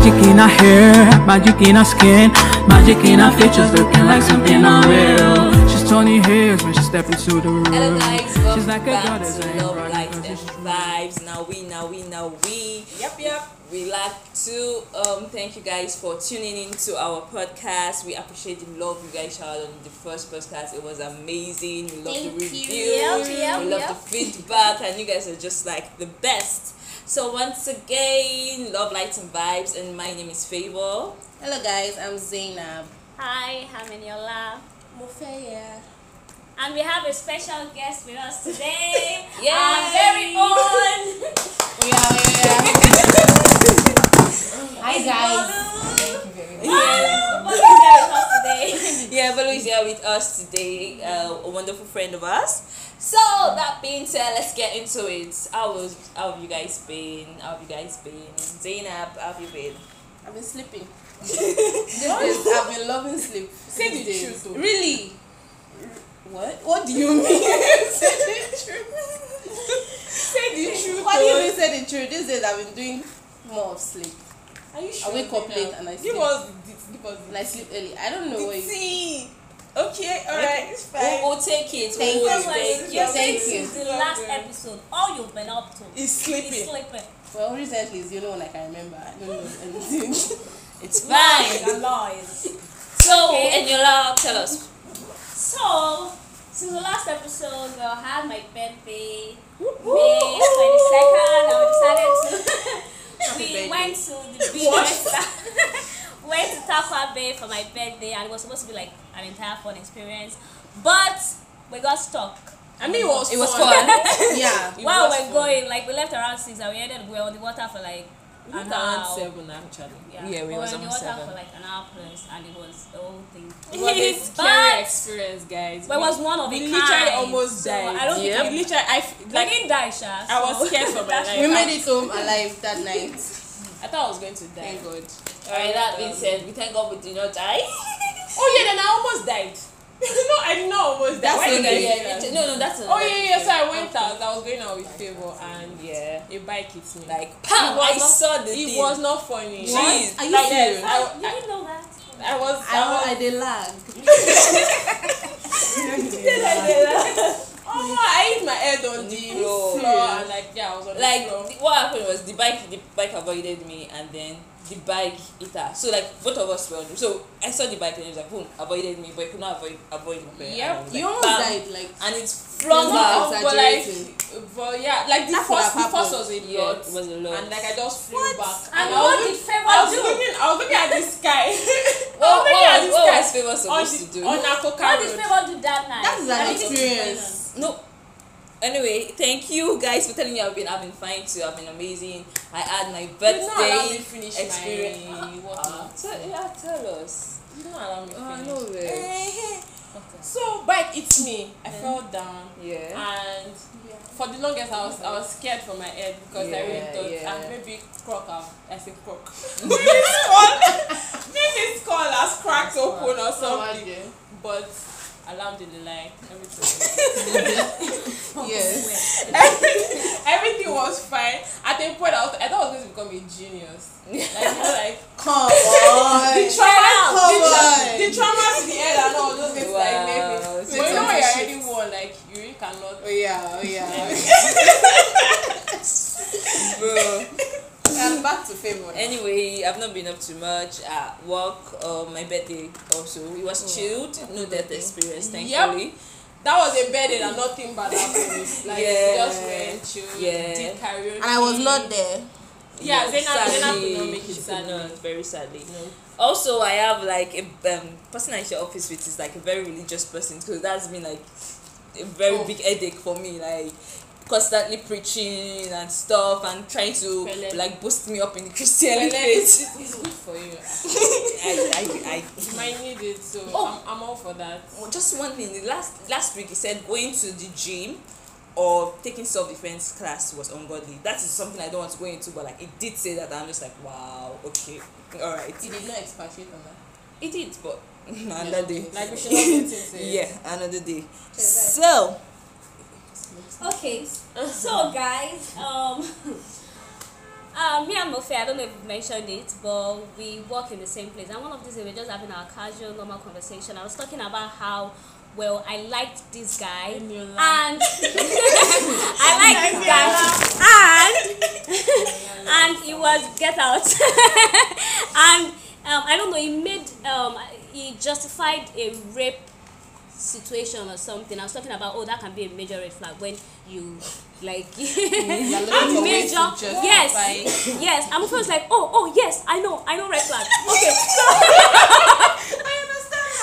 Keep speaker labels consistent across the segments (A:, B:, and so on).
A: Magic in her hair, magic in her skin, magic in her features, looking like something unreal. She's turning heads when she step into the room.
B: Hello guys,
A: She's
B: welcome
A: like a
B: back
A: goddess.
B: to Love
A: right,
B: Light and
A: it's.
B: Vibes. Now we, now we, now we.
C: Yep, yep.
B: We like to um thank you guys for tuning in to our podcast. We appreciate the love you guys showed on the first podcast. It was amazing. We love the
D: Thank
B: reviews.
D: Yep, yep,
B: we love
D: yep.
B: the feedback, and you guys are just like the best. So once again, love lights and vibes, and my name is Favor.
C: Hello guys, I'm Zainab.
D: Hi, I'm Eniola.
C: Mufeya.
D: And we have a special guest with us today.
B: Yay!
D: Our very own.
C: We are, we are. Hi guys.
B: Yeah.
D: Bolu is here with us today.
B: Yeah, Bolu is here with us today, uh, a wonderful friend of ours. So that being said, let's get into it. How was how have you guys been? How have you guys been? Zainab, how have you been?
C: I've been sleeping. Days, I've been loving sleep.
E: Say the
C: days.
E: truth.
C: Really? What? What do you mean? say the truth.
E: Say the truth.
C: What do you mean say the truth? These days I've been doing more of sleep.
E: Are you sure?
C: I wake up late and I sleep.
E: Give us the give us
C: And I sleep early. I don't know
E: the
C: what you
E: tea. Okay, alright, it's
B: We'll,
E: fine.
B: we'll take it.
C: Thank
B: we'll
C: you.
B: take
D: You're
B: it.
D: saying
C: Thank you.
D: since the last episode, all you've been up to
E: It's
D: is
E: sleeping.
D: sleeping.
C: Well, recently is the only one I can remember. I don't know anything.
B: It's
D: Lies
B: fine.
D: and lies.
B: So,
D: Okay.
B: Eniola, tell us.
D: So, since the last episode, I had my birthday, May 22nd, and we decided to. we
C: birthday.
D: went to the beach. Went to Tarkwa Bay for my birthday, and it was supposed to be like an entire fun experience. But we got stuck.
E: I mean, it was
B: It was
E: fun.
B: fun.
C: yeah.
D: While we're
E: fun.
D: going, like we left around six, and we ended we were on the water for like
E: We
D: an hour.
E: seven actually.
D: Yeah,
B: Yeah, we
D: we were
B: was
D: on the water
B: seven.
D: for like an hour plus, and it was the whole thing.
E: It was a scary experience, guys.
D: But it was one of
E: we
D: a
E: literally
D: kind.
E: almost
D: So,
E: died.
D: I don't think
E: we
D: we-
E: literally, I f-
D: Like,
E: like,
D: we didn't die, Sha.
E: I was scared for my life.
C: We made it home alive that night.
E: I thought I was going to die.
C: Thank God.
B: Alright, that being um, said, we thank God we did not die.
E: Oh yeah, then I almost died. no, I did not almost die.
C: That's
E: Why did I
C: okay.
E: say that?
B: Yeah, no, no, that's
E: Oh yeah, yeah. So I went out. I was going out with Favor and
B: Yeah.
E: a bike hit me.
B: Like,
E: It
B: pow! I
E: not-
B: saw the
E: it
B: thing.
E: was not funny.
B: Jeez.
C: Are you
E: Like,
C: serious?
E: yes,
D: Oh,
E: I,
D: you didn't know that?
E: I was.
C: I,
E: I was.
C: I did lag.
E: Oh, I hit my head on the
B: floor.
E: floor, and like yeah, I was on
B: like
E: the floor.
B: the- what happened was the bike the bike avoided me and then the bike hit her so like both of us were on the so I saw the bike and it was like boom avoided me but it could not avoid avoid me
E: Yep,
B: and, I was
C: You
B: like,
C: almost
B: bam,
C: died like
B: and it's flung
C: You're not
E: but like,
C: exaggerating.
E: but yeah, like the
C: That
E: first, the first was a
B: Yeah,
E: lot,
B: it was a lot.
E: and like I just flew back,
D: And
E: I
D: what
E: was
D: did
E: look-
D: Favor
E: I was
D: do?
E: looking, I was looking at the sky. I
B: what,
E: was looking at the
B: what
E: sky
B: was favor supposed
E: the
B: to do
E: on Akoka
D: What did
E: Road.
D: Favor do that night?
C: That is an experience.
B: No anyway thank you guys for telling me I've been I've been fine too I've been amazing I had my
E: You did not allow me
B: birthday
E: finish
B: experience
E: my what?
B: Ah, tell, yeah tell us
E: you did not allow me
B: oh, I
E: finish.
B: know it.
E: So bike it's me. I fell down.
B: yeah
E: and yeah. for the longest I was I was scared for my head because I really
B: Yeah,
E: thought
B: yeah.
E: ah maybe croc have I said croc maybe skull maybe skull has cracked open or something but alhamdulillah everything
C: Yes.
E: everything was fine at a point I, was, I thought I was going to become a genius like you know like
C: Come on.
E: the trauma
C: Come
E: the,
C: on.
E: the trauma to the head and all those things like
B: Wow.
E: maybe
B: So
E: but you know
C: like
E: you're already won like you really cannot
C: Oh yeah, oh yeah.
B: bro
C: and back to favor.
B: Anyway, I've not been up too much at work. Uh, my birthday also it was chilled. No death experience, thankfully.
E: that was a bed and nothing bad happened. Like
B: Yeah.
E: just went chill,
B: Yeah.
E: did karaoke.
C: And I was not there.
E: Yeah, Zainab, Zainab
B: sadly,
E: could not make it
B: she could
E: sadly.
B: not, very sadly.
E: No.
B: Also, I have like a um, person I share office with is like a very religious person because that's been like a very
C: Oh.
B: big headache for me. Like constantly preaching and stuff and trying to
E: Pele.
B: like boost me up in the Christian faith.
E: it's, it's good for you.
B: I, I, I,
E: You might need it, so
B: Oh.
E: I'm, I'm all for that.
B: Oh, just one thing. The last last week he said going to the gym or taking self defense class was ungodly. That is something I don't want to go into, but like it did say that. I'm just like, wow, okay, all right.
C: You did not expatiate on that.
B: It did, but another day.
E: Like we should not get into it.
B: Yeah, another day. So
D: Okay, so guys, um, Uh, me and Mofe, I don't know if you mentioned it, but we work in the same place. And one of these days, we were just having our casual, normal conversation. I was talking about how, well, I liked this guy. And I liked this guy. And, and he was, get out. and um, I don't know, he made, um, he justified a rape situation or something. I was talking about oh that can be a major red flag when you like
C: looking
D: major yes yes. I'm first like oh oh yes I know I know red flag. Okay so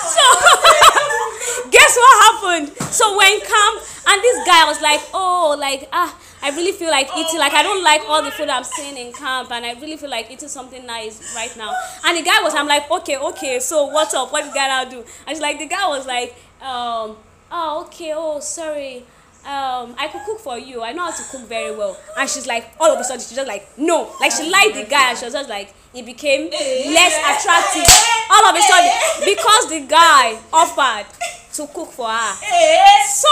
D: so guess what happened? So when come and this guy was like oh like ah I really feel like eating like I don't like all the food I'm seeing in camp and I really feel like eating something nice right now. And the guy was I'm like okay okay so what's up what the guy now do? And she's like the guy was like um oh okay oh sorry. Um I could cook for you. I know how to cook very well. And she's like all of a sudden she's just like no. Like she liked the guy. And she was just like it became less attractive. All of a sudden because the guy offered to cook for her. So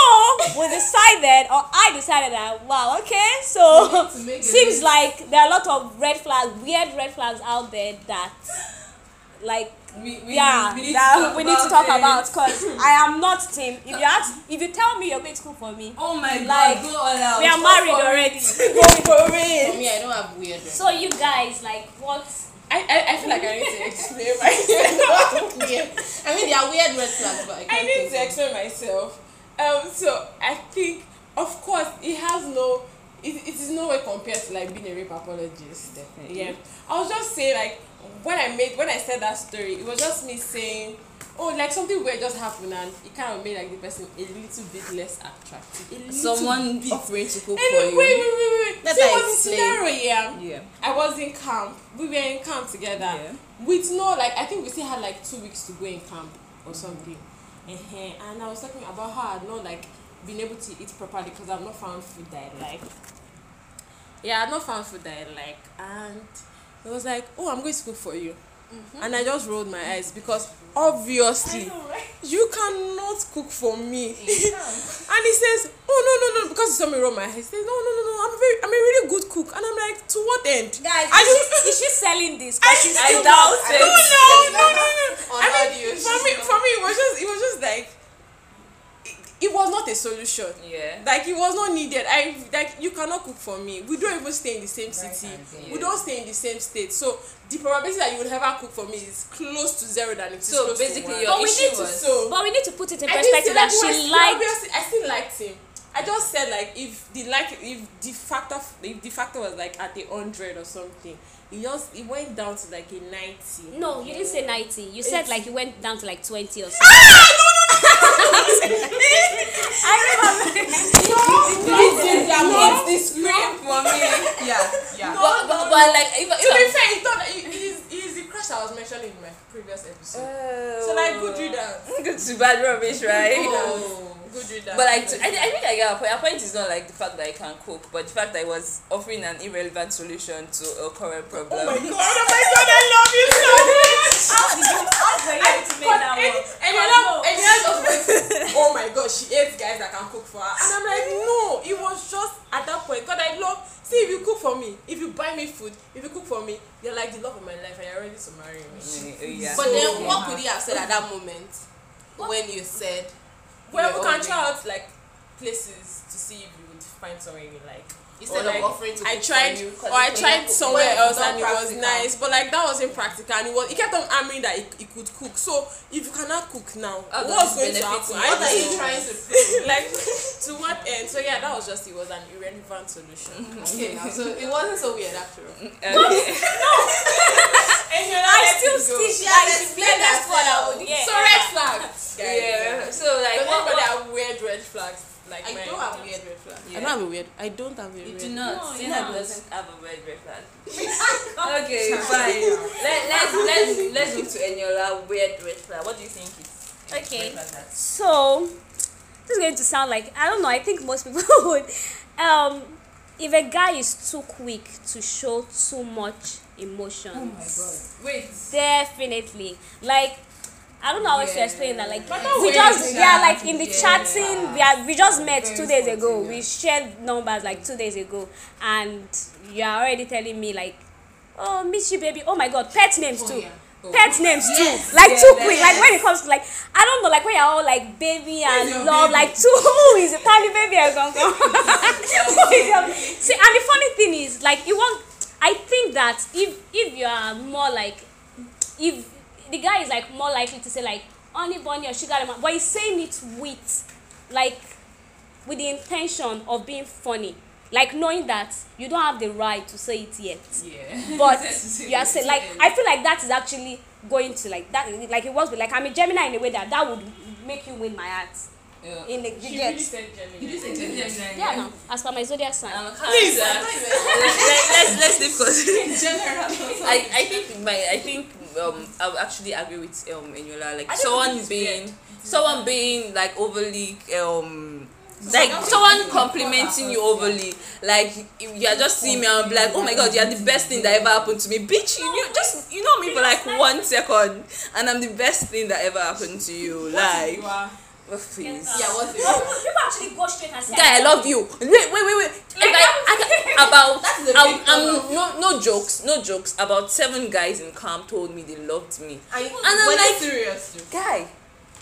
D: we decided or I decided that wow okay. So seems like there are a lot of red flags weird red flags out there that like
C: We, we,
D: yeah,
C: we need
D: that
C: to talk
D: we need to
C: about
D: talk
C: it.
D: about because I am not team. If you ask, if you tell me you're going to cook for me,
C: Oh my
D: Like,
C: god, go all out.
D: we are
C: Go
D: married
C: for it.
D: already.
C: Go for it. For me, I don't have weird
D: So you guys, like, what?
E: I, I, I feel like I need to explain myself.
C: weird. I mean, there are weird red flags, but I can't
E: I need to explain myself. Um, so I think, of course, it has no, it, it is no way compared to like being a rape apologist.
B: Definitely.
E: Yeah. I was just saying like when I made when I said that story, it was just me saying, oh, like something weird just happened and it kind of made like the person a little bit less attractive. A little
B: Someone
E: bit.
B: offering to cook
E: And
B: for
E: wait,
B: you.
E: wait, wait, wait. wait.
C: Let
E: so it
C: her
E: was
C: explain.
E: scenario, yeah.
B: Yeah.
E: I was in camp. We were in camp together.
B: Yeah.
E: With no, like, I think we still had like two weeks to go in camp or something. uh And I was talking about how I'd not like been able to eat properly because I've not found food that I like. Yeah, I'd not found food that I like. And it was like, oh, I'm going to cook for you. Mm-hmm. And I just rolled my eyes because obviously you cannot cook for me. and he says, oh no no no because he saw me roll my eyes. He says, no no no no, I'm a very I'm a really good cook. And I'm like, to what end?
D: Guys,
E: Are
D: is,
E: you?
D: she, is she selling this?
E: I,
D: Because she's
B: I doubt it.
E: no no no no no.
C: On
E: I mean, for me for me it was just it was just like it, it was not a solution.
B: Yeah.
E: Like it was not needed. I like you cannot cook for me. We don't even stay in the same city.
B: Yeah.
E: We don't stay in the same state. So the probability that you would ever cook for me is close to zero than it is
B: So
E: close
B: basically,
E: to
B: your.
D: But we
B: issue
D: need to-
B: was
E: so
D: But we need to put it in perspective that she
E: still-
D: liked.
E: obviously, I still liked him. I just said like if the like if the factor if the factor was like at a hundred or something, it just it went down to like a ninety.
D: No, you didn't say 90. You said
E: It's-
D: like you went down to like 20 or something.
B: It's the scream for me.
C: Yeah, yeah.
B: But, but, but like, if,
E: To be fair, it's not is it is the crush I was mentioning in my previous episode.
B: so
E: so like good readers.
B: good to bad rubbish, right?
E: Oh, good readers.
B: But like, to, I, I think I get her point. Her point is not like the fact that I can cook, but the fact that I was offering an irrelevant solution to a current problem.
E: Oh my god! Oh my god! I love you so much.
D: How did you, how were you to make that work?
E: and you're not, and you're just went, oh my god, she hates guys that can cook for her. And I'm like, no, it was just at that point. God, I love. See, if you cook for me, if you buy me food, if you cook for me, you're like the love of my life, and you're ready to marry me.
B: Mm, yeah.
C: But then,
E: So-
C: what could you have said at that moment when you said?
E: Well, we can try out like places to see if you would find somewhere you like.
C: Instead of offering to
E: I tried,
C: you,
E: or I tried somewhere else and it was nice, but like that wasn't practical. And it was, he kept on hammering that he, could cook. So if you cannot cook now,
B: does
E: what's going to happen?
C: What are you trying to prove?
E: like to what end? So yeah, that was just it was an irrelevant solution.
C: Okay, now, so it wasn't so weird after all.
B: Okay.
D: I still stick
C: She
D: by
C: has
D: the
C: explained
D: weirdest one I
C: herself.
D: would yeah.
E: so red flags, guys.
B: yeah. So like,
E: Does
B: what,
E: anybody
B: what,
E: have weird red flags? Like
C: I don't have weird red flags.
B: Yeah.
C: I don't have a weird. I don't have a
B: You
C: weird.
B: do not.
D: No,
B: Zena
D: no.
B: doesn't have a red red flag. okay, fine. Let, let's let's let's move to Eniola weird red flag. What do you think is
D: Okay.
B: red flag?
D: So, this is going to sound like I don't know. I think most people would. Um, if a guy is too quick to show too much emotion,
B: Wait.
D: definitely. Like, I don't know how else to explain that. Like
E: not
D: we just are like in the chatting. We are we just met two days ago. We shared numbers like two days ago, and you are already telling me like, oh miss you baby. Oh my god, pet names too.
C: yeah.
D: Pet names
B: Yes.
D: too, like too quick. Like when it comes to like, I don't know, like when you're all like baby and love,
C: baby?
D: like too. Who is a tiny baby? I gonna go. Who is your- See, and the funny thing is, like, you want. I think that if if you are more like if the guy is like more likely to say like honey bunny or sugar lemon but he's saying it with like with the intention of being funny. Like knowing that you don't have the right to say it yet.
B: Yeah.
D: but you are saying like i feel like that is actually going to like that like it was like i'm a gemini in a way that that would make you win my heart
B: Yeah.
D: in the you
E: She
D: get
E: really said Gemini.
B: Did you say Gemini?
D: yeah no. as per my zodiac sign.
B: I'm a Cancer. let's let's let's leave because I I think my I think um I would actually agree with um Eniola. Like someone being someone being like overly um like someone complimenting you overly. Like you you are just seeing me and be like oh my god you are the best thing that ever happened to me. Bitch you knew just you know me for like one second and I'm the best thing that ever happened to you. Like
E: You are.
B: Oh, please
C: Yeah, what's it?
D: People actually go straight and say
B: guy i love you wait wait wait wait like I, I, about
C: That's the
B: I'm,
C: big
B: I'm no no jokes no jokes about seven guys in camp told me they loved me
C: And,
B: And I'm
C: were they
B: like-
C: serious too?
B: guy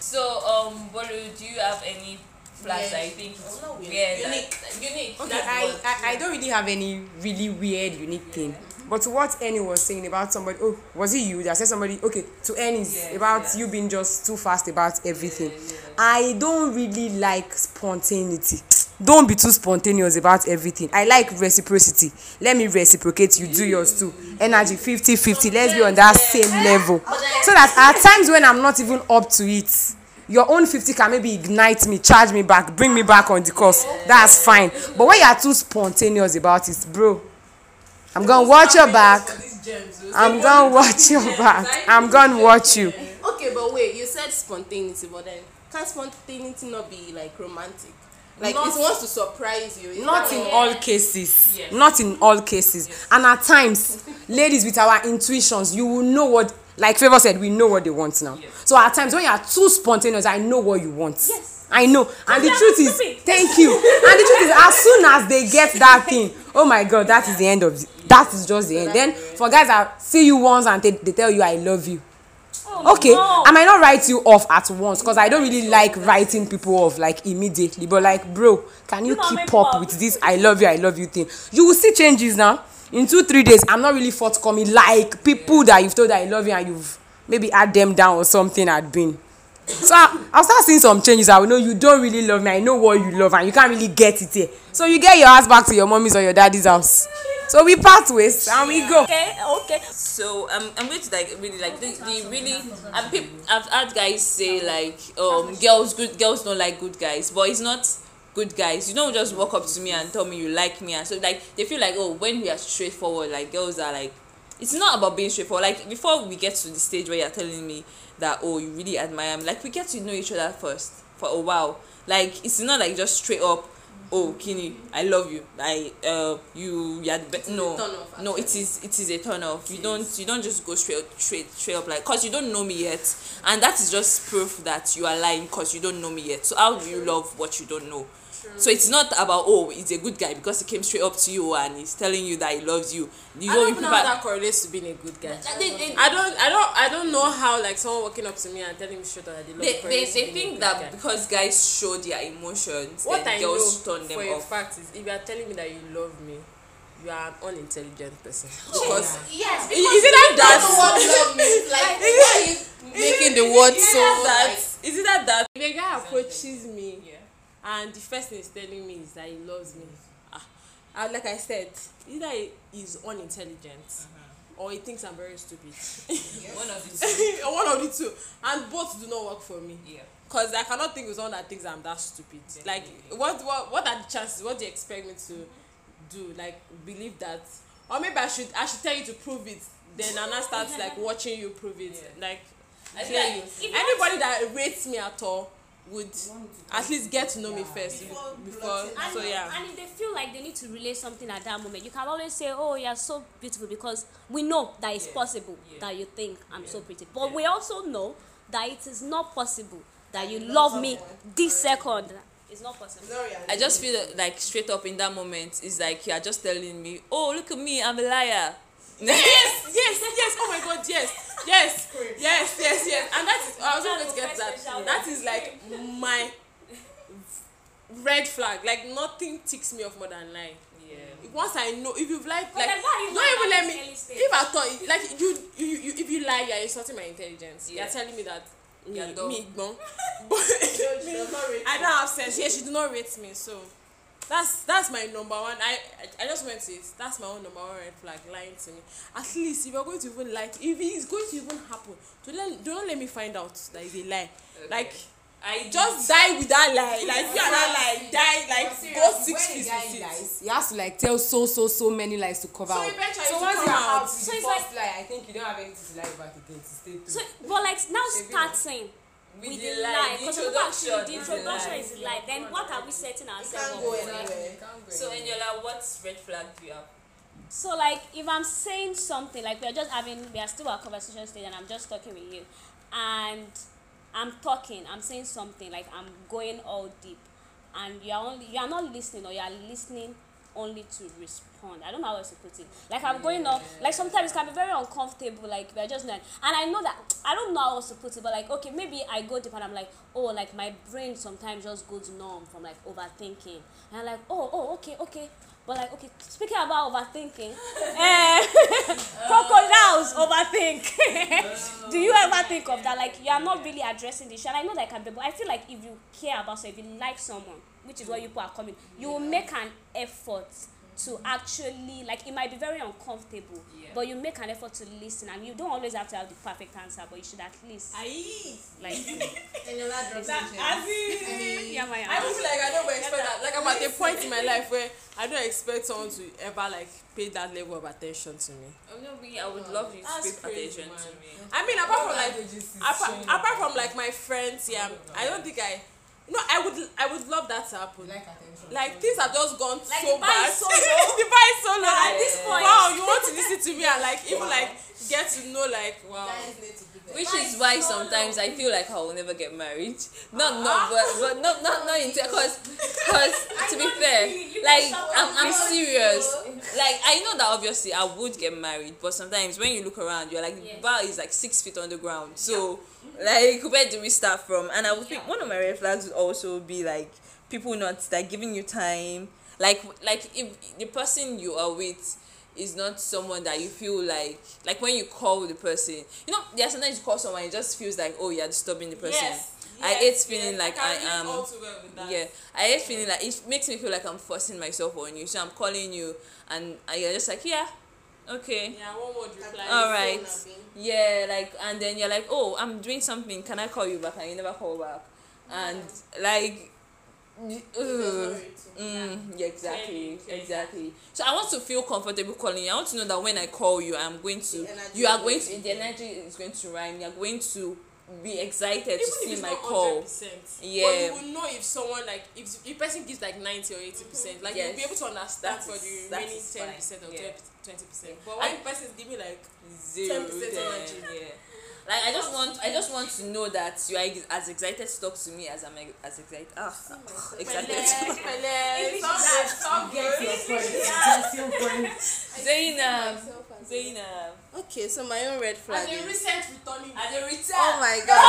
B: so um Bolu, do you have any flags that you think
C: Oh, not weird.
B: weird that-
C: Unique. Unique.
F: Okay, I, I, I don't really have any really weird, unique thing. But to what Annie was saying about somebody, oh, was it you that said somebody, okay, to Annie's
B: Yes,
F: about
B: yes.
F: you being just too fast about everything. I don't really like spontaneity. Don't be too spontaneous about everything. I like reciprocity. Let me reciprocate, you do yours too. Energy 50 50. Let's be on that same level. So that at times when I'm not even up to it, your own 50 can maybe ignite me, charge me back, bring me back on the course. That's fine. But when you are too spontaneous about it, bro, I'm gonna watch your back. I'm gonna watch your back. I'm gonna watch you.
C: Okay, but wait, you said spontaneity, but then can spontaneity not be like romantic? Like
F: Not-
C: it wants to surprise you. Is
F: Not in all cases. Not in all cases. And at times, ladies with our intuitions, you will know what, like Favor said, we know what they want now. So at times when you are too spontaneous, I know what you want.
D: Yes.
F: I know. And the truth is, thank you. And the truth is, as soon as they get that thing, oh my God, that is the end of the, that is just the end. Then for guys that see you once and they, they tell you I love you.
D: Oh,
F: okay
D: no.
F: i might not write you off at once because i don't really like writing people off like immediately but like bro can you keep up
D: up.
F: with this i love you i love you thing you will see changes now in two three days i'm not really forthcoming like people that you've told that i love you and you've maybe had them down or something had been so I, i'll start seeing some changes i know you don't really love me. I know what you love and you can't really get it here. So you get your ass back to your mommy's or your daddy's house. So we part ways and we go.
D: Okay okay.
B: So um, I'm going to like really like the, the really and people I've heard guys say like um girls good girls don't like good guys but it's not good guys. You don't just walk up to me and tell me you like me and so like they feel like oh when we are straightforward like girls are like it's not about being straightforward. Like before we get to the stage where you're telling me that oh you really admire me like we get to know each other first for a while. Like it's not like just straight up oh kini i love you. I uh you the best no.
C: off,
B: no it is it is a turn off. You don't you don't just go straight straight straight up like cause you don't know me yet. And that is just proof that you are lying cause you don't know me yet. So how do you love what you don't know so it's not about oh he's a good guy because he came straight up to you and he's telling you that he loves you you
E: I
B: don't
E: don't know how that correlates to being a good guy.
B: Uh, they, they,
E: I don't, I don't, I don't know how like someone walking up to me and telling me straight that they love
B: they,
E: me
B: they,
E: correlates
B: they
E: a
B: think that
E: guy.
B: because guys show their emotions
E: what
B: then
E: I
B: girls
E: know
B: turn them
E: for a
B: off
E: fact is if you are telling me that you love me, you are an unintelligent person. Because
D: yes
E: is it that
C: That's what
E: that
C: love means. Like, why are you making the word so
E: that
C: like?
E: is it that that if a guy approaches me and the first thing he's telling me is that he loves me ah ah, like I said either he is unintelligent or he thinks I'm very stupid
B: one of the two
E: one of the two and both do not work for me
B: yeah
E: because I cannot think of someone that thinks I'm that stupid. Like, what, what, what are the chances? What do you expect me to do? Like, believe that, or maybe I should, I should tell you to prove it. Then Anna starts like watching you prove it. Like,
B: I
E: you.
B: like
D: if you
E: Anybody that rates me at all would at least get to know me first before.
D: And,
E: So yeah.
D: and if they feel like they need to relay something at that moment, you can always say, "Oh, you're so beautiful," because we know that it's possible that you think I'm so pretty. But we also know that it is not possible that you love me this second. It's not possible.
B: I just feel like straight up in that moment is like you are just telling me, oh look at me, I'm a liar.
E: yes, yes, yes. Oh my God, yes, yes, yes, yes, yes. And that is, I was going to get to that. That is like my red flag. Like nothing ticks me off more than lying.
B: yeah.
E: Once I know, if you've lied,
D: But
E: like,
D: you
E: don't even let me. If I thought, like, you, you, you, if you lie, you're insulting my intelligence.
B: Yeah.
E: You're telling me that me,
B: dumb.
E: me, dumb. But I don't have sense. Yeah, she do not rate me. So that's that's my number one. I I, I just went to it. That's my own number one red flag. Lying to me. At least if you're going to even lie, if it is going to even happen, don't let, don't let me find out that it's a lie. Like
B: I
E: just die with that lie. Like you and that lie, die like go six
F: when
E: feet
F: the guy
E: with it.
F: lies he has to like tell so so so many lies to cover
E: So
F: up
E: eventually
F: so
E: to
F: once
E: come
F: you are
E: out.
F: out
D: So
F: the
D: it's
F: first lie i think you don't have anything to lie about again to stay true
D: So, but like now
F: Maybe
D: starting
B: With
D: with
B: the
D: the
B: lie,
D: lie, because
B: introduction
D: the
B: is the
D: introduction is the lie. Then what are we setting ourselves
C: can't
D: up
C: go
D: for?
C: anywhere.
B: So Eniola, what red flag do you have?
D: So like if I'm saying something like we're just having we are still at conversation stage and I'm just talking with you and I'm talking, I'm saying something like I'm going all deep and you are only you are not listening or you are listening only to respond. I don't know how else to put it. Like I'm going up like sometimes it can be very uncomfortable, like we're just like and I know that I don't know how else to put it, but like okay, maybe I go deep and I'm like, oh like my brain sometimes just goes numb from like overthinking. And I'm like, oh, oh, okay, okay. But like okay, speaking about overthinking, eh, crocodiles overthink. Do you ever think of that? Like you are not really addressing the issue. And I know that can be, but I feel like if you care about someone, if you like someone, which is what you people are coming, you will make an effort to actually like it might be very uncomfortable,
B: Yeah.
D: but you make an effort to listen, and you don't always have to have the perfect answer, but you should at least
E: Aye.
D: like
E: That,
C: in
E: as in,
D: yeah, my
E: I don't feel like I don't expect that. Like I'm at a point in my life where I don't expect someone to ever like pay that level of attention to me.
B: Oh no, we I would love you to
E: That's
B: pay
E: crazy,
B: attention to
E: man.
B: me.
E: I mean, apart from like, apart, apart from like my friends, yeah, I don't think I. No, I would, I would love that to happen.
F: like
E: Like things have just gone
D: Like,
E: so
D: the
E: bad.
D: is so low.
E: the bar is so low.
D: At this point-
E: wow, you want to listen to me and like even like get to know like wow.
B: Which is why sometimes I feel like I will never get married. Not not but but not not not into because because to be fair, like I'm I'm serious. Like I know that obviously I would get married, but sometimes when you look around, you're like the
D: Yes.
B: bar is like six feet on the ground. So like where do we start from? And I would think one of my red flags would also be like people not like giving you time. Like like if the person you are with is not someone that you feel like like when you call the person you know are sometimes you call someone it just feels like oh you're disturbing the person Yes. I hate feeling like I am yeah I hate feeling like it makes me feel like I'm forcing myself on you so I'm calling you and I- you're just like yeah okay
E: Yeah, one word reply.
B: all right yeah like and then you're like oh i'm doing something can i call you back and you never call back and like y- ugh. Mm, yeah, exactly, exactly. So I want to feel comfortable calling you. I want to know that when I call you, I'm going to, you are going to, the energy is going to rhyme. You are going to be excited
E: Even
B: to
E: if
B: see
E: it's
B: my call.
E: 100%,
B: Yeah.
E: But you will know if someone like if if person gives like ninety or eighty percent, like you'll be able to understand
B: That
E: for the remaining ten percent or
B: Yeah.
E: Twenty percent. But when
B: And-
E: person is giving like
B: Zero,
E: 10%
B: then,
E: energy.
B: yeah. Like I just want, I just want to know that you are as excited to talk to me as I'm as excited. Ah, excited.
E: Pẹ̀lẹ́, stop stop
F: get your point get your point
B: Zainab, Zainab.
C: Okay, so my own red flag
E: As a recent returning.
B: As a return.
C: Oh my god.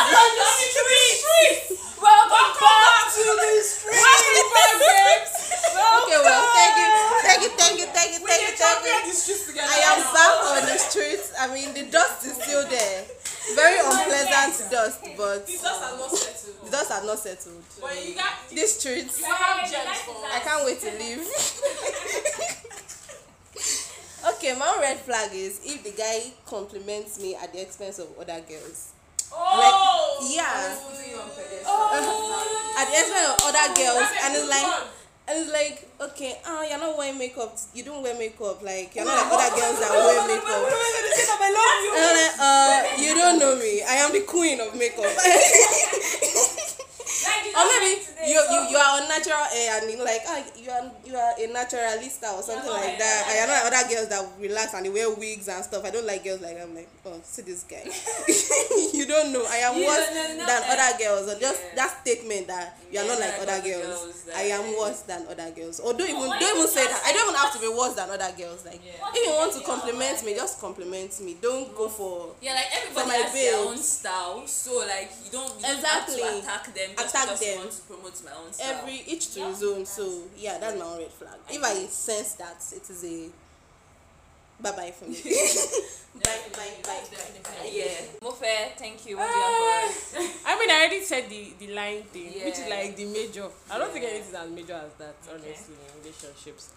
B: Welcome back to the street.
E: Welcome back, babes.
C: Okay, well, thank you, thank you, thank you, thank you, thank you, thank you.
E: the streets together.
C: I am back on the streets. I mean, the dust is still there. Very unpleasant dust, but
E: The dust has not settled.
C: the dust has not settled.
E: But you got
C: These streets,
E: you have gems for
C: I can't wait to leave. okay, my own red flag is if the guy compliments me at the expense of other girls.
E: Oh.
C: Yeah,
E: Oh.
C: at the expense of other girls, and it's like. And it's like, okay, ah, you're not wearing makeup. You don't wear makeup. Like, you're not like other girls that wear makeup. And I'm like, uh, you don't know me. I am the queen of makeup. or maybe, you, you you are on natural hair and you like ah you are you are a naturalista or something like that.
D: yeah,
C: I know other girls that relax and they wear wigs and stuff. I don't like girls like that. I'm like, oh, see this guy. you don't know. I am
B: You
C: worse than
B: eh.
C: other girls. Or just
B: Yeah.
C: that statement that you are not
B: Yeah,
C: like
B: like
C: other girls.
B: girls,
C: I am worse than other girls. Or don't even don't even say that. I don't even have to be worse than other girls. Like
B: Yeah.
C: if you want to compliment me, just compliment me. Don't go for
B: Yeah, like everybody
C: my
B: has their own style, so like you don't, you
C: Exactly.
B: don't attack them
C: Attack them.
B: you want to my own style.
C: every each to his own. So yeah, that's my own red flag. If I sense that it is a bye bye for me. bye bye bye.
B: yeah, Mofe, thank you. What do you have for us?
E: I mean, I already said the the line thing, which is
B: Yeah.
E: like the major. I don't think
B: Yeah.
E: anything is as major as that, honestly, in relationships.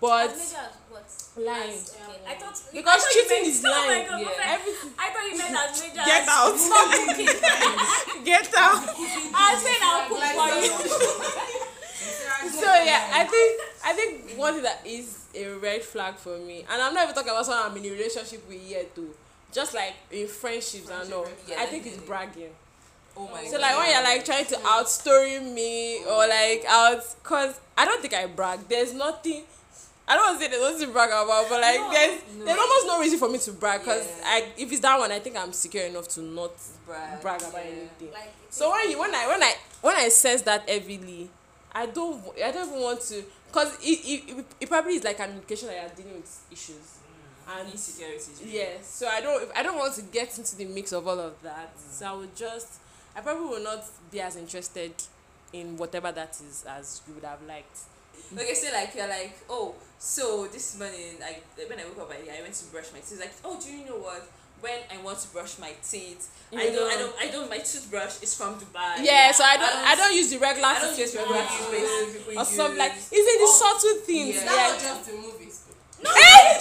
E: But
D: As what?
E: lying.
D: As- okay. I thought
E: Because
D: I thought you
E: cheating
D: meant-
E: is
D: oh
E: lying.
D: God,
B: Yeah.
E: Everything.
D: I thought you meant as major
E: Get
D: as
E: out.
D: not cooking.
E: get out.
D: I said I'll cook for you.
E: so yeah, I think I think one thing that is a red flag for me, and I'm not even talking about someone I'm in a relationship with yet, too. Just like in friendships and all,
B: Yeah,
E: I think it's bragging.
B: Oh my
E: So like when you're like trying to outstory me or like out, cause I don't think I brag. There's nothing. I don't want to say there's nothing to brag about, but like
D: No.
E: there's there's almost no reason for me to brag, cause
B: Yeah.
E: I if it's that one, I think I'm secure enough to not
B: brag,
E: brag about
B: yeah.
E: anything.
D: Like,
E: So when you when I when I when I sense that heavily, I don't I don't even want to because it, it, it, probably is like an indication that you're dealing with issues. And
B: insecurities.
E: yeah, so I don't I don't want to get into the mix of all of that. So I would just I probably will not be as interested in whatever that is as you would have liked.
B: Okay, so like you're like, oh, so this morning, like when I woke up, I, I went to brush my teeth. Like, oh, do you know what? When I want to brush my teeth, I don't, I don't, I don't. My toothbrush is from Dubai.
E: Yeah, so I don't
B: I
E: I
B: don't-
E: don't, use the regular
B: I
E: toothpaste
B: regular toothpaste
E: or some like
B: use.
E: it's the
B: Oh,
E: subtle things.
B: yeah.
E: Yeah.
F: Just the movies.
E: Hey!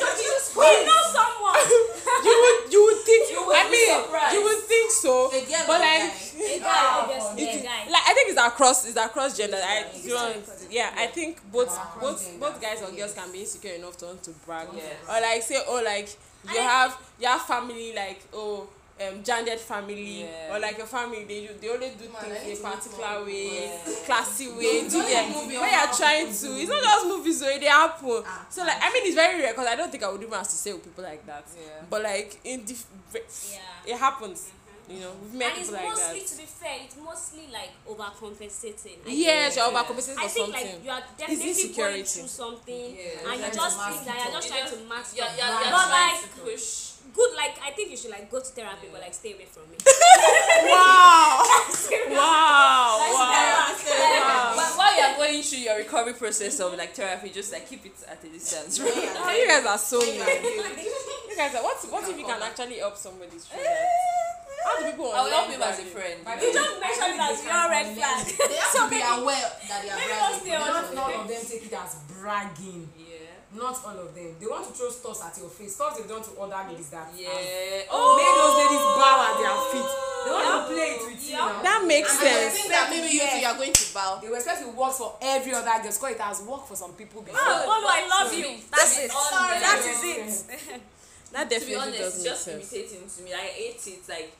D: you know someone.
E: you would you would think
B: You would
E: I mean
B: surprised.
E: you would think so
F: A girl
E: but like
F: guy?
D: A guy, a guy.
E: like I think it's across it's across gender I you know yeah I think both
F: Across
E: both both guys or girls can be insecure enough to want to brag
B: Yes.
E: or like say oh like you
D: I
E: have you have family like oh um gendered family
B: Yeah.
E: or like your family they do- they only do
F: Man, I
E: things in a particular way
B: people.
E: classy way do yeah
F: movie
E: when you're trying to it's not just movies so they happen
F: Ah,
E: so like I mean it's very rare because I don't think I would even have to say with people like that
B: Yeah.
E: but like in the
D: Yeah.
E: it happens you know we've met
D: and it's
E: people like that
D: mostly, to be fair, it's mostly like overcompensating. I
E: yes
D: think.
E: you're overcompensating
D: I
E: for
D: think
E: something
D: like you are definitely going
E: insecurity.
D: through something,
B: Yeah.
D: and you
F: Like
D: just think that you're just trying to mask
B: You're,
D: up.
B: you're, you're
D: But
B: trying
D: like,
B: to push.
D: Good, like I think you should like go to therapy, but like stay away from me.
E: wow wow
D: Like,
E: wow
D: therapy.
B: But while you're going through your recovery process of like therapy, just like keep it at a distance. Right?
E: Oh, you guys are so mean. you guys are what what if you can actually help somebody through that? How do people
B: I will help him as a friend.
D: You just mentioned that your red flag.
F: They have to be aware that they are
D: Maybe
F: bragging.
D: just stay on
F: Not
D: it.
F: none of them take it as bragging.
B: Yeah.
F: Not all of them. They want to throw stuff at your face. Stuff they've done to other ladies that
B: Yeah.
F: made those ladies bow at their feet. They want to play it with you now.
E: That makes
C: And
E: sense.
C: think that maybe you two you are going to bow.
F: They were expected to work for every other girl. Because it has worked for some people before.
D: Oh, Bolo, I love you. That's it.
B: Sorry.
D: That is it.
E: That
B: to be
E: definitely
B: honest,
E: does make
B: just
E: sense.
B: imitating to me. I hate it. Like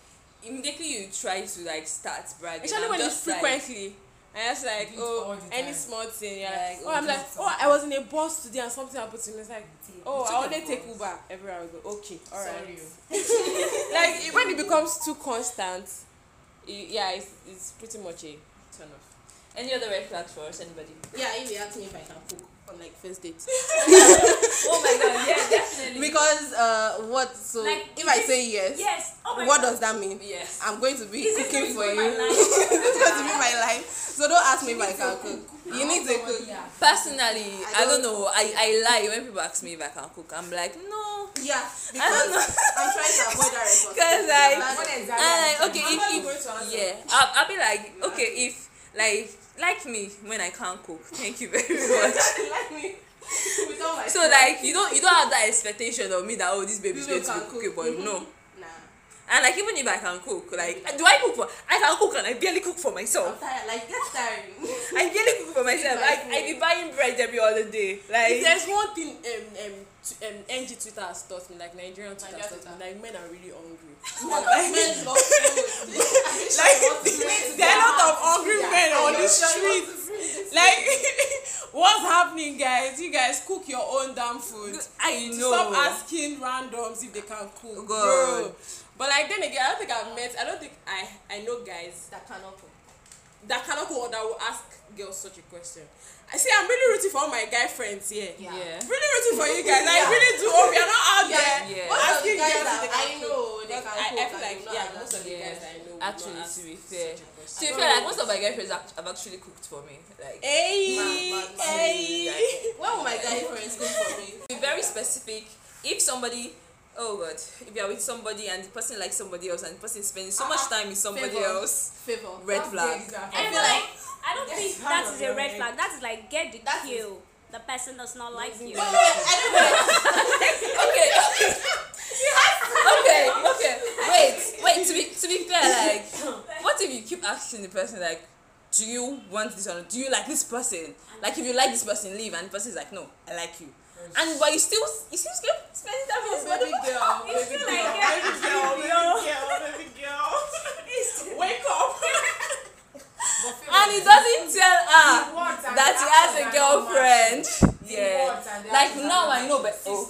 B: immediately you try to like start bragging.
E: Especially when it's
B: just like,
E: frequently. And it's like, oh, any
F: time.
E: small thing. You're
B: Like,
E: oh, I'm like, oh, I was in a bus today and something happened to me. It's like, oh, I only take
F: bus.
E: Uber everywhere I go. Okay, all right. Like when it becomes too constant, it, yeah, it's, it's pretty much a turn off.
B: Any other red flags for us? Anybody?
C: Yeah, if you ask me if I can cook on like first dates.
B: oh my god! Yeah, definitely.
C: Because uh, what? So
D: Like,
C: if I
D: is
C: say yes,
D: Yes. Oh my
C: what
D: God.
C: does that mean?
B: yes.
C: I'm going to be
D: Is
C: cooking for you.
D: be my
C: it's going to be my life. So don't ask me if I can cook. You need to cook.
F: Yeah.
B: Personally,
C: I
B: I don't,
C: don't-
B: know. I, I lie when people ask me if I can cook. I'm like, no.
C: Yeah,
B: I don't know.
C: I'm trying to avoid that responsibility.
B: Cause like,
C: That's-
F: What exactly?
B: and like, okay,
E: I'm not
B: if,
E: to answer.
B: if yeah, I'll, I'll be like, okay, if like like me when I can't cook. Thank you very much.
C: like me. My
B: So like you don't you don't have that expectation of me that oh this baby's going to be
C: cook.
B: cooking, but no.
C: Nah.
B: And like even if I can cook, like do I cook for? I can cook and I barely cook for
C: I'm
B: myself.
C: tired. Like, get tiring.
B: I barely cook for myself.
C: my
B: I be buying bread every other day.
E: If
B: Like
E: there's one thing um, um, t- um, NG Twitter has taught me, like Nigerian Twitter has
F: Nigerian
E: taught me, like men are really hungry.
C: Men love food.
E: Like there are a lot of hungry men on the street. like what's happening guys you guys cook your own damn food
B: I
E: To
B: know.
E: stop asking randoms if they can cook
B: God.
E: bro but like then again i don't think i've met i don't think i i know guys
C: That cannot cook.
E: that cannot cook or that will ask girls such a question i see i'm really rooting for all my guy friends here
C: Yeah.
B: Yeah.
E: really rooting for you guys i
C: Yeah.
E: really do hope you're not out
C: Yeah.
E: there
B: Yeah.
C: Most of the guys that I know they can
E: I, I
C: cook
E: feel
C: and
E: like yeah most of the guys that i know
B: Actually, to be fair, to be fair, like most of my girlfriends have, have actually cooked for me. Like,
E: Hey,
C: Man, man, man.
E: hey.
C: When will my guy friends cook for me?
B: be very specific. If somebody, oh god, if you're with somebody and the person likes somebody else and the person is spending so much time with somebody
C: Favor.
B: else,
C: Favor.
B: red flag.
D: I feel like I don't think that is a red flag. That is like get the
C: That is-
D: kill. The person does not like you.
C: Wait, wait, I don't know.
B: Okay, okay, okay. Wait, wait. To be to be fair, like, what if you keep asking the person like, do you want this or not? do you like this person? Like, if you like this person, leave, and the person is like, no, I like you. And but you still you still spending time with
E: Baby girl, baby girl,
D: like,
E: baby girl, baby girl, baby girl. Wake up.
B: and he doesn't tell her that he has a girlfriend. Yeah. Like now I know, but oh.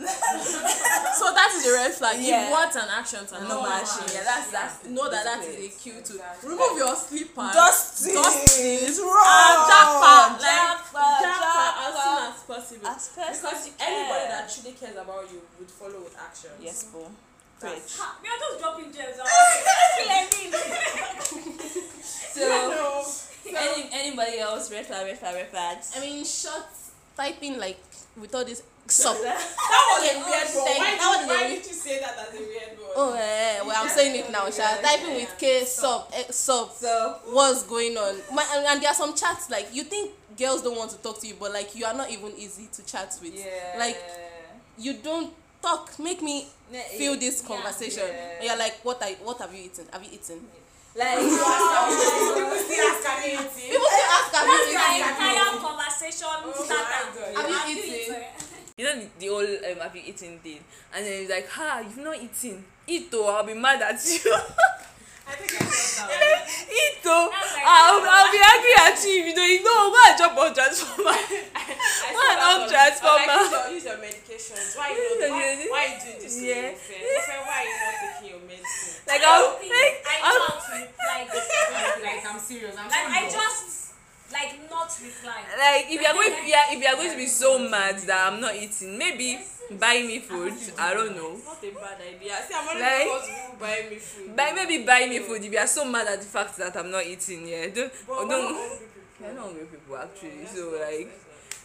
E: So that is a red flag.
B: Yeah.
E: If words and actions are
B: no
E: not
B: matching. Yeah, that's that's
E: know that that is a cue to remove your slippers.
B: Dusty.
E: Dusty.
B: It's
E: and
B: wrong.
E: jackpot, like
B: Jackpot,
E: jackpot as soon as possible.
B: As
E: because
B: you
E: anybody that truly cares about you would follow with action.
B: Yes, boom.
E: That's-
D: Ha, We are just dropping gems. I
B: So, any anybody else? Red flag, red flag, red flags.
C: I mean, short typing like with all this sup.
E: That was a weird one. Why,
C: that
E: did, why did you say that as a weird one?
C: Oh, eh, well, I'm saying it now, Sha. Typing with K, sup, eh, sup.
B: So,
C: What's going on? My, and, and there are some chats like you think girls don't want to talk to you, but like you are not even easy to chat with.
B: yeah.
C: Like you don't talk. Make me
B: Yeah,
C: feel this conversation.
B: Yeah.
C: And you're like, what are what have you eaten? Have you eaten?
B: like,
C: People still ask, have you
D: That's the
C: eaten?
D: entire conversation starter.
C: Have you eaten?
B: You know the, the whole um, have you eaten thing, and then it's like, ha, you've not eaten. Eat though, I'll be mad at you.
E: I think I saw that.
B: Eat though,
D: like-
B: I'll, I'll be angry at you if you don't eat. No, go and jump on transformer. Go and on transformer.
E: Like, use, your, use your medications. Why you not, why,
B: Yeah.
E: why you doing this to
B: Yeah.
E: me? Ofe, why you not taking your medicine?
B: Like,
D: I
B: I'll,
D: don't think
B: like,
D: I
B: I'll,
D: like
G: like I'm serious. I'm
D: like I
G: serious.
D: just like not reply.
B: like if you're going yeah if you're going to be so mad that i'm not eating maybe buy me food i don't know
E: not a bad idea. See, I'm only
B: Like-
E: people buy me food.
B: buy maybe buy me food if you are so mad at the fact that i'm not eating yeah don't
E: But we're not
B: don't
E: hungry people.
B: you're not hungry people actually so like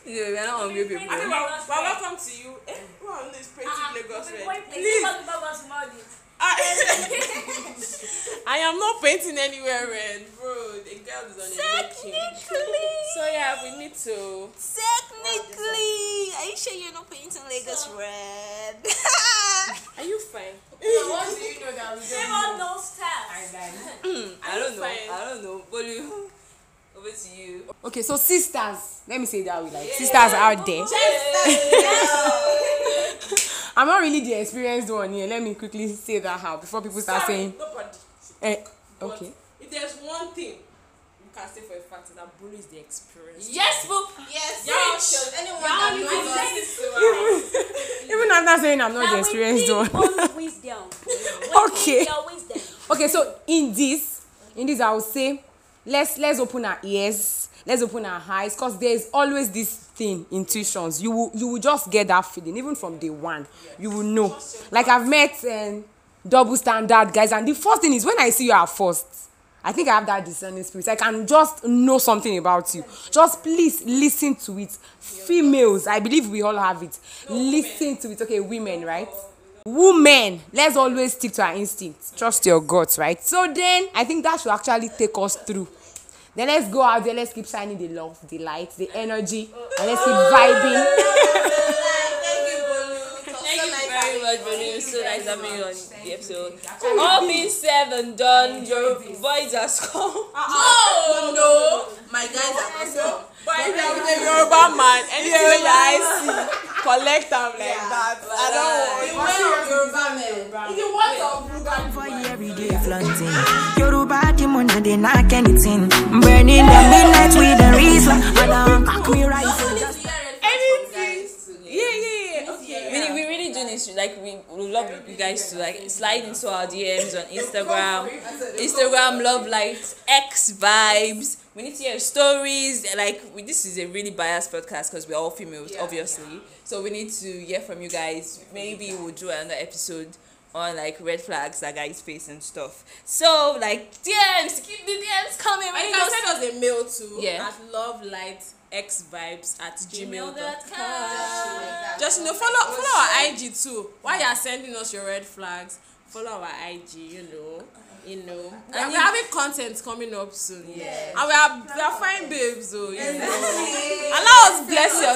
B: you know we're not hungry people
E: I think
D: Yeah.
E: well, well, welcome to you. Eh, who are on this pretty
D: Ah,
E: Lagos
D: we
E: red? Please.
D: Talk about what's about it.
E: I, I am not painting anywhere red, bro. The girl is on a making. So yeah, we need to.
B: technically are you sure you're not painting lagos red
E: Are you fine?
G: So what do you know that we
D: Same
G: don't
D: on
G: know?
D: those styles.
G: I hmm,
B: i don't know
E: fine.
B: i don't know Bolu, over to you
F: Okay, so sisters, let me say that way, like sisters out there. I'm not really the experienced one here. Let me quickly say that how before people start
E: Sorry,
F: saying,
E: nobody.
F: eh, okay.
E: If there's one thing you can say for a fact is that Bolu is the experience.
B: yes boo
C: Yes.
E: Yeah.
C: Should anyone that knows us-
F: Even after saying I'm not the
D: Now
F: experienced one. Okay. Okay so in this in this i would say let's let's open our ears let's open our eyes because there's always this thing intuitions. You will you will just get that feeling even from day one. You will know. Like i've met um, double standard guys and the first thing is when i see you at first i think i have that discerning spirit. I can just know something about you. Just please listen to it. Females i believe we all have it. Listen to it. Okay women right? Women let's always stick to our instincts trust your guts right? So then i think that should actually take us through then let's go out there let's keep shining the love the light the energy and let's keep vibing
C: Thank you, Bolu. It was
B: Thank
C: so
B: you
C: nice
B: very
C: having
B: much,
C: you.
B: Bolu. So nice having you on the episode. All being said and done, your voice has come.
C: Oh no, my guys are awesome.
E: But if you're with a Yoruba man, yeah, I see, collect them like that. I don't
C: The way of Yoruba. If you want Yoruba
A: you every day.
H: flaunting. Yoruba demon, and they knock anything. Burning the midnight with the Rizla. And um, pack me right.
B: anything. Yeah, yeah, yeah. Okay. We, we really do need like we would love you guys to like slide into our DMs on Instagram. Instagram love likes X vibes. We need to hear stories. Like we, this is a really biased podcast because we're all females, obviously. So we need to hear from you guys. Maybe we'll do another episode on like red flags that guys face and stuff. So like DMs, keep the DMs coming.
E: And
B: We
E: you can send us a mail too
B: Yeah.
E: at lovelightxvibes at gmail.com.
B: gmail.com.
E: Just you know, follow follow our IG too. While you are sending us your red flags, follow our IG. You know, you know. And
B: And
E: we're having content coming up soon. Yeah. And we are we are fine babes, so you know. Allow us bless your.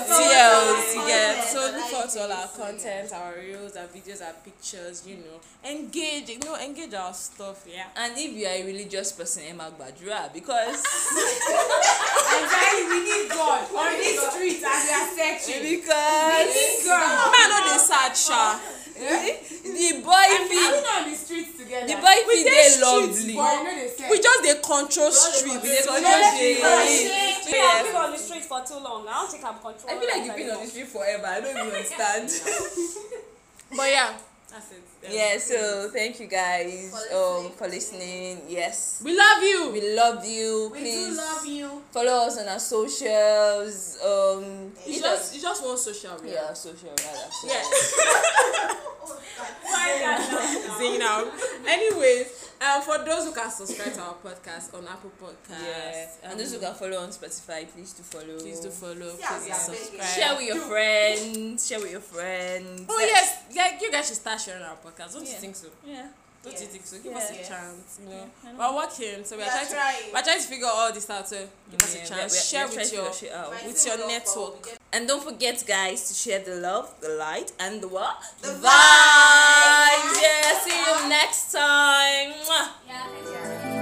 E: You get so look forward to all our content, our reels, our videos, our pictures. You know, engage. You know, engage our stuff. Yeah.
B: And if you are a religious person, Emma Gbadura, because
G: Exactly, we need God on this street as we are searching.
B: because
E: Man, no sad sha.
B: the boy
G: we
B: fit
G: the streets together?
B: the boy
E: We
B: fit
E: dey
B: dey
E: streets,
B: lovely.
G: You.
E: We just dey control street.
B: They
E: So
B: control
E: just
B: street.
E: dey-
D: Me, I've been on the street for too long. I don't think I'm controlling.
B: I feel like you've been on the street forever. I don't even understand.
E: But yeah, that's it.
B: yeah. So thank you guys um for listening. Yes,
E: We love you.
B: we love you.
G: we
B: Please
G: do love you.
B: follow us on our socials. Um,
E: It's
B: hit
E: just
B: us-
E: it's just one social media.
B: yeah, social rather. So.
E: Yeah. Zing now. Anyways, um, for those who can subscribe to our podcast on Apple Podcasts,
B: Yeah, and those who can follow on Spotify, please do follow.
E: please do follow,
G: Yeah,
E: please
G: yeah,
E: subscribe.
B: Share with your friends. Share with your friends.
E: Oh yes, yeah, you guys should start sharing our podcast. Don't you
B: Yeah.
E: think so?
B: Yeah.
E: don't yes. you think so? Give
B: yes.
E: us a
B: yes.
E: chance. You know,
B: yeah,
E: we're working, so we're, trying, To, we're trying to figure all this out. So give
B: yeah,
E: us
B: a
E: chance.
B: We're, we're,
E: share with your with your network,
B: and don't forget, guys, to share the love, the light, and the what?
G: The,
B: the vibe. vibe. Yeah. See you next time. Yeah.